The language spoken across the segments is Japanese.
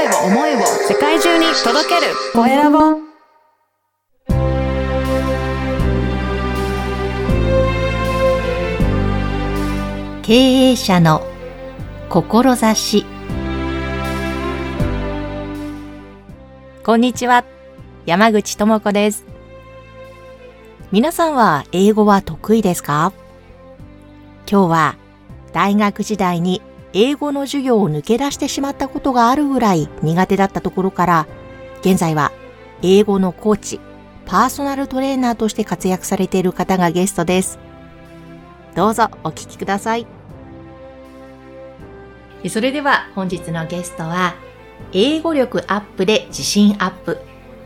声を思いを世界中に届ける。コエラボ。経営者の志。こんにちは。山口智子です。皆さんは英語は得意ですか？今日は大学時代に英語の授業を抜け出してしまったことがあるぐらい苦手だったところから、現在は英語のコーチ、パーソナルトレーナーとして活躍されている方がゲストです。どうぞお聞きください。それでは本日のゲストは、英語力アップで自信アップ、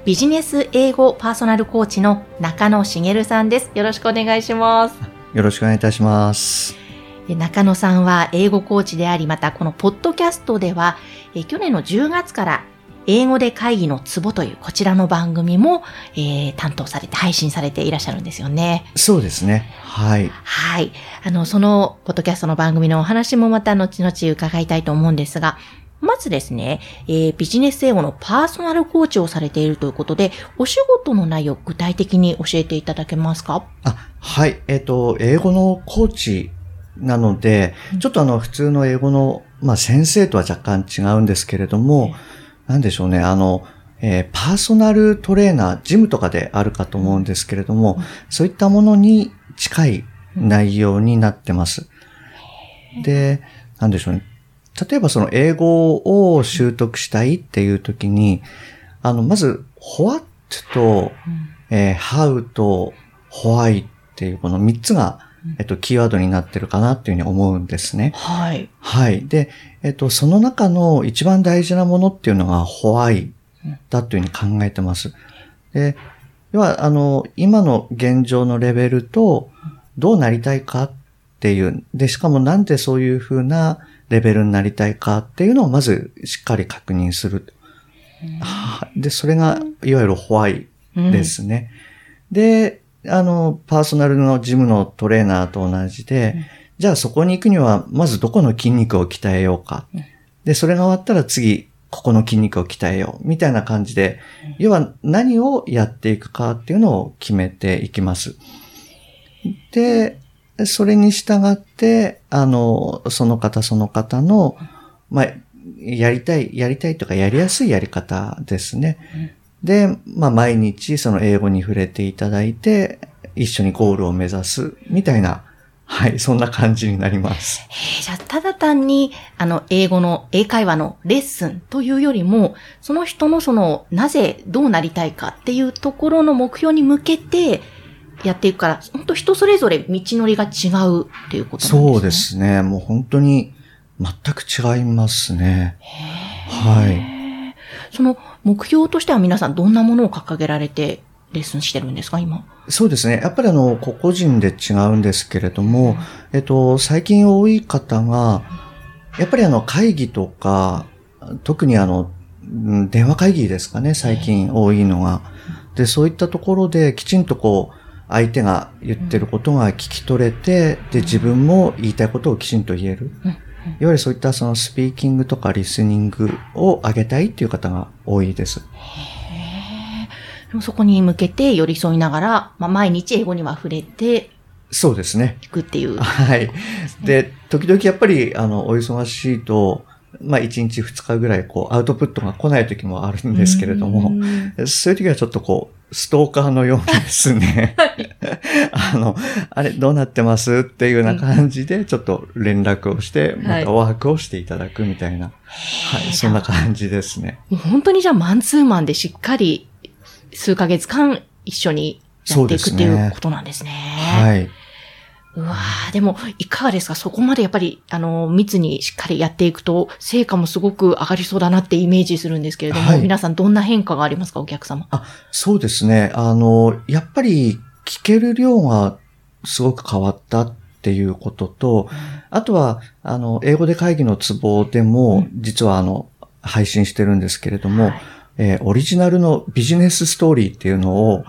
ビジネス英語パーソナルコーチの中野茂さんです。よろしくお願いします。よろしくお願いいたします。中野さんは英語コーチであり、またこのポッドキャストでは、え去年の10月から英語で会議のツボというこちらの番組も、えー、担当されて配信されていらっしゃるんですよね。そうですね。はい。はい。あの、そのポッドキャストの番組のお話もまた後々伺いたいと思うんですが、まずですね、えー、ビジネス英語のパーソナルコーチをされているということで、お仕事の内容具体的に教えていただけますか？あ、はい。えっ、ー、と、英語のコーチなので、ちょっとあの、普通の英語の、まあ、先生とは若干違うんですけれども、なんでしょうね、あの、えー、パーソナルトレーナー、ジムとかであるかと思うんですけれども、そういったものに近い内容になってます。で、なんでしょうね。例えばその英語を習得したいっていう時に、あの、まず、what と、えー、how と why っていうこの3つがえっと、キーワードになってるかなっていうふうに思うんですね。はい。はい。で、えっと、その中の一番大事なものっていうのが、ホワイだというふうに考えてます。で、要は、あの、今の現状のレベルと、どうなりたいかっていう、で、しかもなんでそういうふうなレベルになりたいかっていうのをまずしっかり確認する。で、それが、いわゆるホワイですね。うん、で、あの、パーソナルのジムのトレーナーと同じで、うん、じゃあそこに行くには、まずどこの筋肉を鍛えようか。で、それが終わったら次、ここの筋肉を鍛えよう。みたいな感じで、要は何をやっていくかっていうのを決めていきます。で、それに従って、あの、その方その方の、まあ、やりたい、やりたいとかやりやすいやり方ですね。で、まあ毎日その英語に触れていただいて、一緒にゴールを目指すみたいな、はい、そんな感じになります。じゃあ、ただ単に、あの、英語の、英会話のレッスンというよりも、その人のその、なぜどうなりたいかっていうところの目標に向けて、やっていくから、本当人それぞれ道のりが違うっていうことなんですね。そうですね。もう本当に全く違いますね。はい。その目標としては皆さんどんなものを掲げられてレッスンしてるんですか、今？そうですね。やっぱりあの、個々人で違うんですけれども、えっと、最近多い方が、やっぱりあの、会議とか、特にあの、電話会議ですかね、最近多いのが。で、そういったところできちんとこう、相手が言ってることが聞き取れて、で、自分も言いたいことをきちんと言える。いわゆるそういったそのスピーキングとかリスニングを上げたいっていう方が多いです。でもそこに向けて寄り添いながら、まあ、毎日英語には触れて、そうですね。いくっていう。はい。で、時々やっぱり、あの、お忙しいと、まあ、1日2日ぐらい、こう、アウトプットが来ない時もあるんですけれども、そういう時はちょっとこう、ストーカーのようにですね、あの、あれ、どうなってます？っていうような感じで、ちょっと連絡をして、またワークをしていただくみたいな、はい、そんな感じですね。本当にじゃあ、マンツーマンでしっかり、数ヶ月間一緒にやっていくっていうことなんですね。はい。うわーでも、いかがですか？そこまでやっぱり、あの、密にしっかりやっていくと、成果もすごく上がりそうだなってイメージするんですけれども、はい、皆さんどんな変化がありますか？お客様。あ、そうですね。あの、やっぱり、聞ける量がすごく変わったっていうことと、うん、あとは、あの、英語で会議のツボでも、実はあの、配信してるんですけれども、はい、えー、オリジナルのビジネスストーリーっていうのを、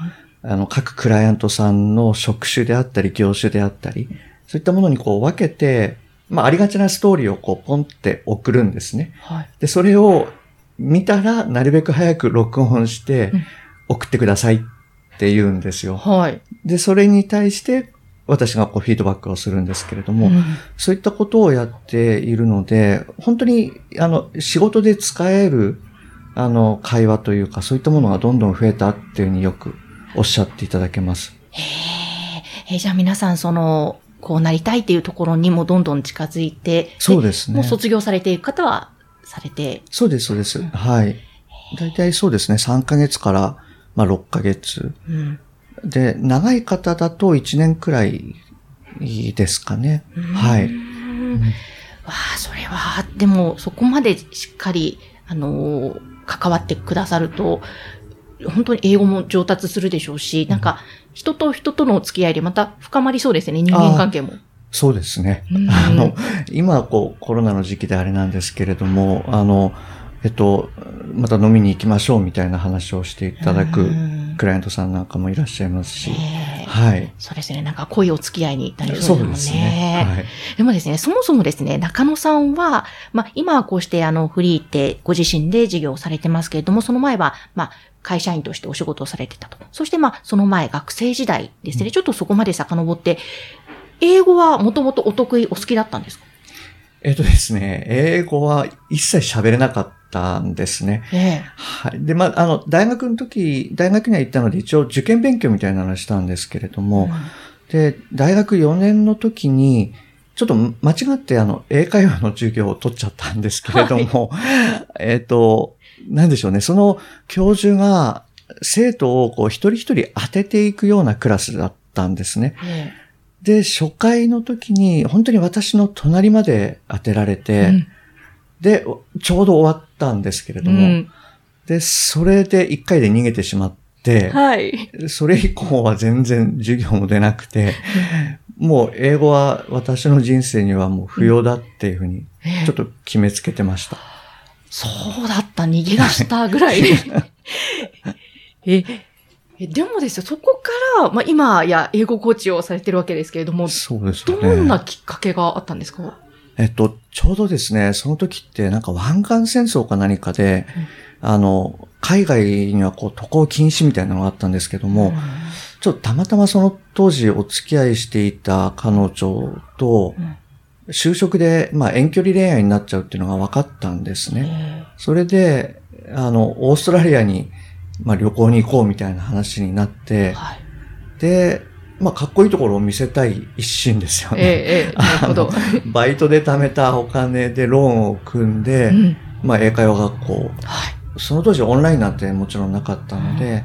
あの、各クライアントさんの職種であったり、業種であったり、そういったものにこう分けて、まあ、ありがちなストーリーをこう、ポンって送るんですね。はい。で、それを、見たら、なるべく早く録音してうん、送ってくださいって言うんですよ。はい。で、それに対して、私がこうフィードバックをするんですけれども、うんそういったことをやっているので、本当に、あの、仕事で使える、あの、会話というか、そういったものがどんどん増えたっていうふうによくおっしゃっていただけます。へええーじゃあ皆さんその、こうなりたいっていうところにもどんどん近づいて、そうですねもう卒業されていく方はされて、そうです、そうです。はい。大体そうですね、3ヶ月から、まあ、6ヶ月。うん。で、長い方だと1年くらいですかね。はい。うんわあ、それは、でも、そこまでしっかり、あのー関わってくださると、本当に英語も上達するでしょうし、なんか、人と人とのお付き合いでまた深まりそうですね、人間関係も。そうですね。うん あの、今はこう、コロナの時期であれなんですけれども、あの、えっと、また飲みに行きましょうみたいな話をしていただくうんクライアントさんなんかもいらっしゃいますし、ええはい。そうですね、なんか濃いお付き合いになりそそううでですすもんね。ね。はい。でもですね、そもそもですね、中野さんは、まあ、今はこうしてあの、フリーってご自身で事業をされてますけれども、その前は、まあ、会社員としてお仕事をされてたと。そしてまあ、その前、学生時代ですね、ちょっとそこまで遡って、英語はもともとお得意、お好きだったんですか？えっとですね、英語は一切喋れなかったんですね。ええ。はい。で、まあ、あの、大学の時、大学には行ったので一応受験勉強みたいなのをしたんですけれども、で、大学4年の時に、ちょっと間違ってあの、英会話の授業を取っちゃったんですけれども、えっと、なんでしょうね、その教授が生徒をこう一人一人当てていくようなクラスだったんですね。えで、初回の時に本当に私の隣まで当てられえて、うん。で、ちょうど終わったんですけれども、うん。で、それで一回で逃げてしまって、はい。それ以降は全然授業も出なくて、もう英語は私の人生にはもう不要だっていうふうに、ええ。ちょっと決めつけてました。そうだった、逃げ出したぐらい。え、えでもですよ、そこから、まあ今や英語コーチをされてるわけですけれども、そうですよどね。んなきっかけがあったんですか？えっと、ちょうどですね、その時ってなんか湾岸戦争か何かで、あの、海外にはこう渡航禁止みたいなのがあったんですけども、ちょっとたまたまその当時お付き合いしていた彼女とうん、就職で、まあ遠距離恋愛になっちゃうっていうのが分かったんですね。えそれで、あの、オーストラリアに、まあ旅行に行こうみたいな話になっえて、はい。で、まあかっこいいところを見せたい一心ですよね。ええええ なるほど。バイトで貯めたお金でローンを組んで、うんまあ英会話学校、はい。その当時オンラインなんてもちろんなかったので、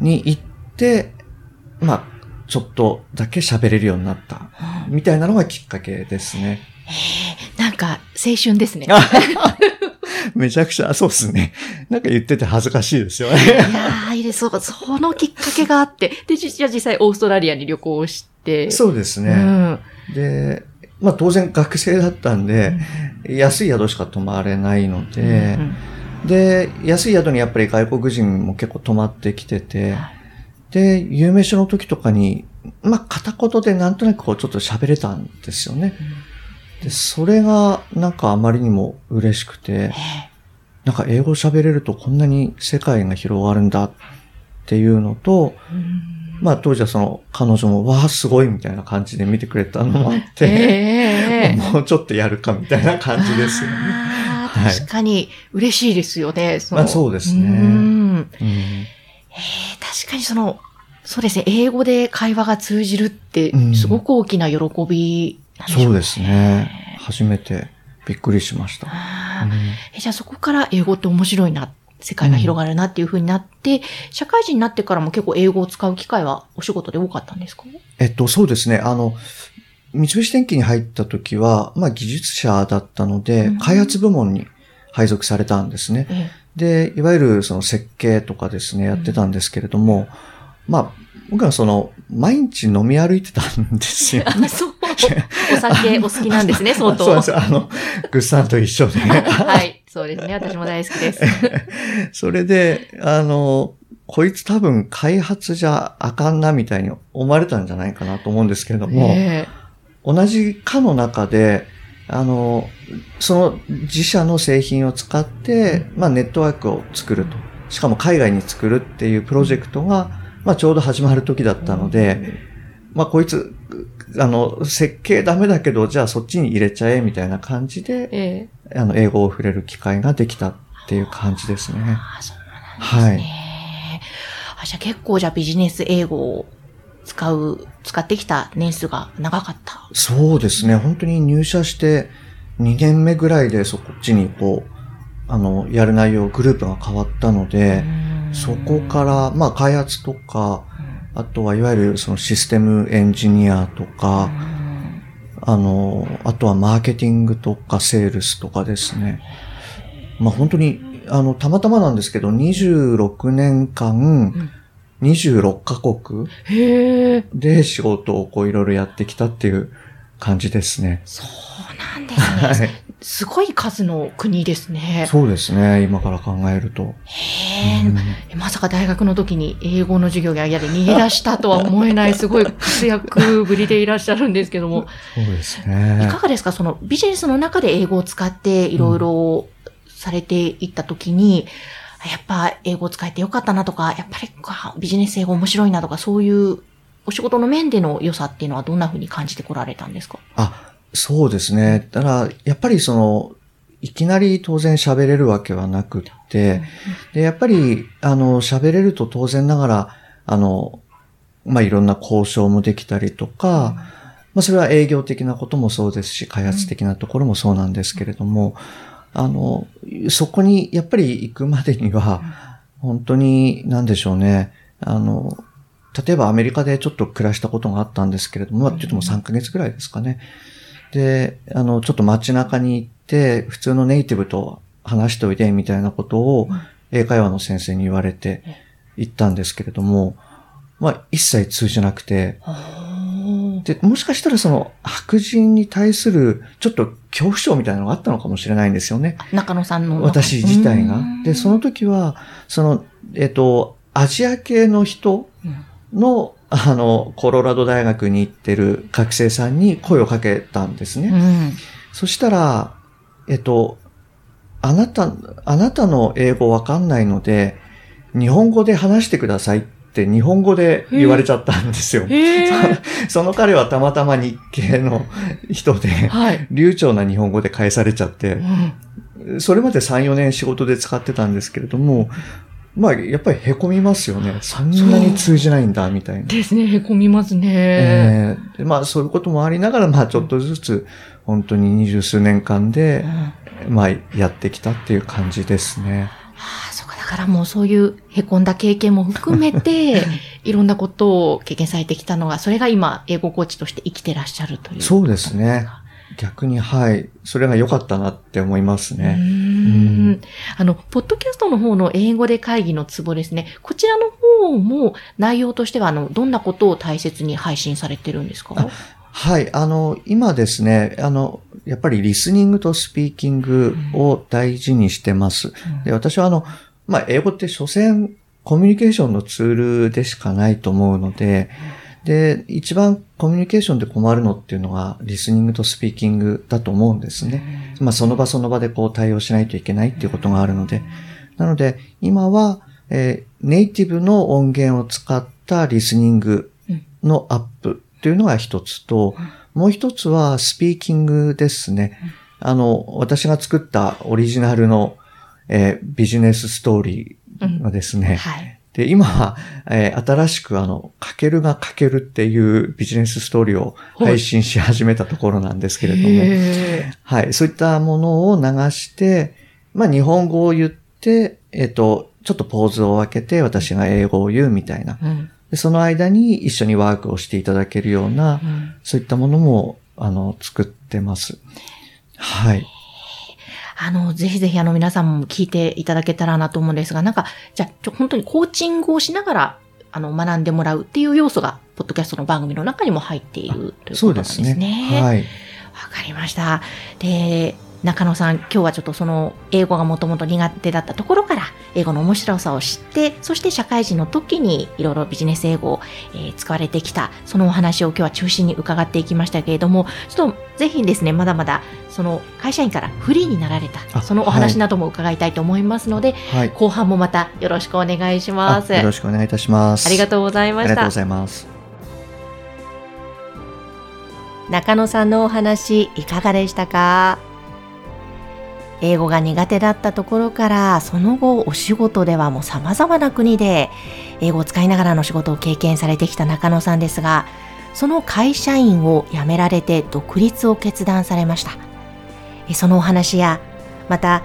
に行って、まあ、ちょっとだけ喋れるようになった、みたいなのがきっかけですね。なんか、青春ですね。めちゃくちゃ、そうですね。なんか言ってて恥ずかしいですよね。いやー、いいです。そうそのきっかけがあって、で、じじゃあ実際オーストラリアに旅行して。そうですね。うん。で、まあ当然学生だったんで、安い宿しか泊まれないので、うんで、安い宿にやっぱり外国人も結構泊まってきてて、はで、夕飯の時とかに、まあ片言でなんとなくこうちょっと喋れたんですよね。で、それがなんかあまりにも嬉しくて、えなんか英語喋れるとこんなに世界が広がるんだっていうのと、まあ当時はその彼女もわあすごいみたいな感じで見てくれたのもあって、ええ もうちょっとやるかみたいな感じですよね。確かに嬉しいですよね。その。まあそうですね。うん。うん。えー確かにその、そうですね、英語で会話が通じるってう、んすごく大きな喜びなんでしょそうですね。初めてびっくりしました。えじゃあそこから英語って面白いな、世界が広がるなっていう風になって、社会人になってからも結構英語を使う機会はお仕事で多かったんですか？えっと、そうですね。あの、三菱電機に入った時は、まあ技術者だったので、うん開発部門に配属されたんですね。えで、いわゆるその設計とかですね、やってたんですけれども、まあ、僕はその、毎日飲み歩いてたんですよ。え あそう。お酒お好きなんですね、相当。そうですよ。あの、グッさんと一緒で。はい。そうですね。私も大好きです。それで、あの、こいつ多分開発じゃあかんなみたいに思われたんじゃないかなと思うんですけれども、え同じ課の中で、あの、その自社の製品を使って、まあネットワークを作ると。しかも海外に作るっていうプロジェクトが、まあちょうど始まる時だったので、まあこいつ、あの、設計ダメだけど、じゃあそっちに入れちゃえみたいな感じで、ええあの、英語を触れる機会ができたっていう感じですね。ああ、そうなんですね。あじゃあ結構じゃあビジネス英語を使う、使ってきた年数が長かった。そうですね。本当に入社して2年目ぐらいでそっちにこう、あの、やる内容、グループが変わったので、そこから、まあ開発とか、あとはいわゆるそのシステムエンジニアとか、あの、あとはマーケティングとかセールスとかですね。まあ本当に、あの、たまたまなんですけど、26年間、26カ国で仕事をこういろいろやってきたっていう感じですね。そうなんですね。はい。すごい数の国ですね。そうですね。今から考えると。へうんえ、まさか大学の時に英語の授業が嫌で逃げ出したとは思えない、すごい活躍ぶりでいらっしゃるんですけども、そうですいかね。がですか？そのビジネスの中で英語を使っていろいろされていった時に、やっぱ英語を使えてよかったなとか、やっぱりビジネス英語面白いなとか、そういうお仕事の面での良さっていうのはどんな風に感じてこられたんですか？あ、そうですね。ただ、やっぱりその、いきなり当然喋れるわけはなくって、で、やっぱり、あの、喋れると当然ながら、あの、まあ、いろんな交渉もできたりとか、まあ、それは営業的なこともそうですし、開発的なところもそうなんですけれども、あの、そこにやっぱり行くまでには、本当に、なんでしょうね、あの、例えばアメリカでちょっと暮らしたことがあったんですけれども、まあ、ちょっともう3ヶ月ぐらいですかね。で、あの、ちょっと街中に行って、普通のネイティブと話しておいで、みたいなことを、英会話の先生に言われて行ったんですけれども、まあ、一切通じなくて、で、もしかしたらその白人に対するちょっと恐怖症みたいなのがあったのかもしれないんですよね。中野さんの。私自体がう。んで、その時は、その、えっと、アジア系の人の、あの、コロラド大学に行ってる学生さんに声をかけたんですね。うん。そしたら、えっと、あなた、あなたの英語わかんないので、日本語で話してくださいって日本語で言われちゃったんですよ。その彼はたまたま日系の人で、はい。流暢な日本語で返されちゃってう、んそれまで3、4年仕事で使ってたんですけれども、まあ、やっぱり凹みますよね。そんなに通じないんだ、みたいな。ですね、へこみますね。ええでまあ、そういうこともありながら、まあ、ちょっとずつ、本当に二十数年間でうん、まあ、やってきたっていう感じですね。か。らもうそういう凹んだ経験も含めて、いろんなことを経験されてきたのが、それが今、英語コーチとして生きてらっしゃるという。そうですね。逆に、はい。それが良かったなって思いますね。んあの、ポッドキャストの方の英語で会議のツボですね。こちらの方も内容としては、あの、どんなことを大切に配信されてるんですか？はい。あの、今ですね、あの、やっぱりリスニングとスピーキングを大事にしてます。で、私はあの、まあ、英語って所詮コミュニケーションのツールでしかないと思うので、で、一番コミュニケーションで困るのっていうのが、リスニングとスピーキングだと思うんですね。まあ、その場その場でこう対応しないといけないっていうことがあるので。なので、今は、えーネイティブの音源を使ったリスニングのアップっていうのが一つと、もう一つはスピーキングですね。あの、私が作ったオリジナルの、えービジネスストーリーがですね、はい。で、今は、えー新しくあの、かけるがかけるっていうビジネスストーリーを配信し始めたところなんですけれども、へはい、そういったものを流して、まあ日本語を言って、えっ、と、ちょっとポーズを分けて私が英語を言うみたいな。ーうんでその間に一緒にワークをしていただけるような、うんそういったものも、あの、作ってます。はい。あの、ぜひぜひあの皆さんも聞いていただけたらなと思うんですが、なんか、じゃあ、ちょ本当にコーチングをしながら、あの、学んでもらうっていう要素が、ポッドキャストの番組の中にも入っているということなんですね。そうですね。はい。わかりました。で、中野さん、今日はちょっとその英語がもともと苦手だったところから英語の面白さを知って、そして社会人の時にいろいろビジネス英語を、えー使われてきた、そのお話を今日は中心に伺っていきましたけれども、ちょっとぜひですね、まだまだその会社員からフリーになられた、あそのお話なども伺いたいと思いますので、はい。後半もまたよろしくお願いします。あよろしくお願いいたします。ありがとうございましたありがとうご。ざいます。中野さんのお話いかがでしたか？英語が苦手だったところからその後お仕事ではもう様々な国で英語を使いながらの仕事を経験されてきた中野さんですがその会社員を辞められて独立を決断されました。そのお話やまた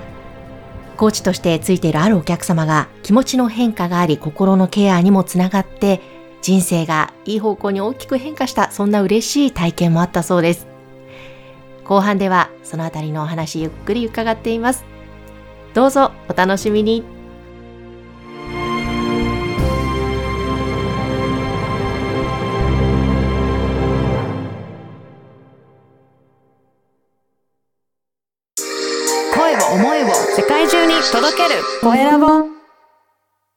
コーチとしてついているあるお客様が気持ちの変化があり心のケアにもつながって人生がいい方向に大きく変化したそんな嬉しい体験もあったそうです。後半ではそのあたりのお話ゆっくり伺っています。どうぞお楽しみに。声を思いを世界中に届ける。コエラボ。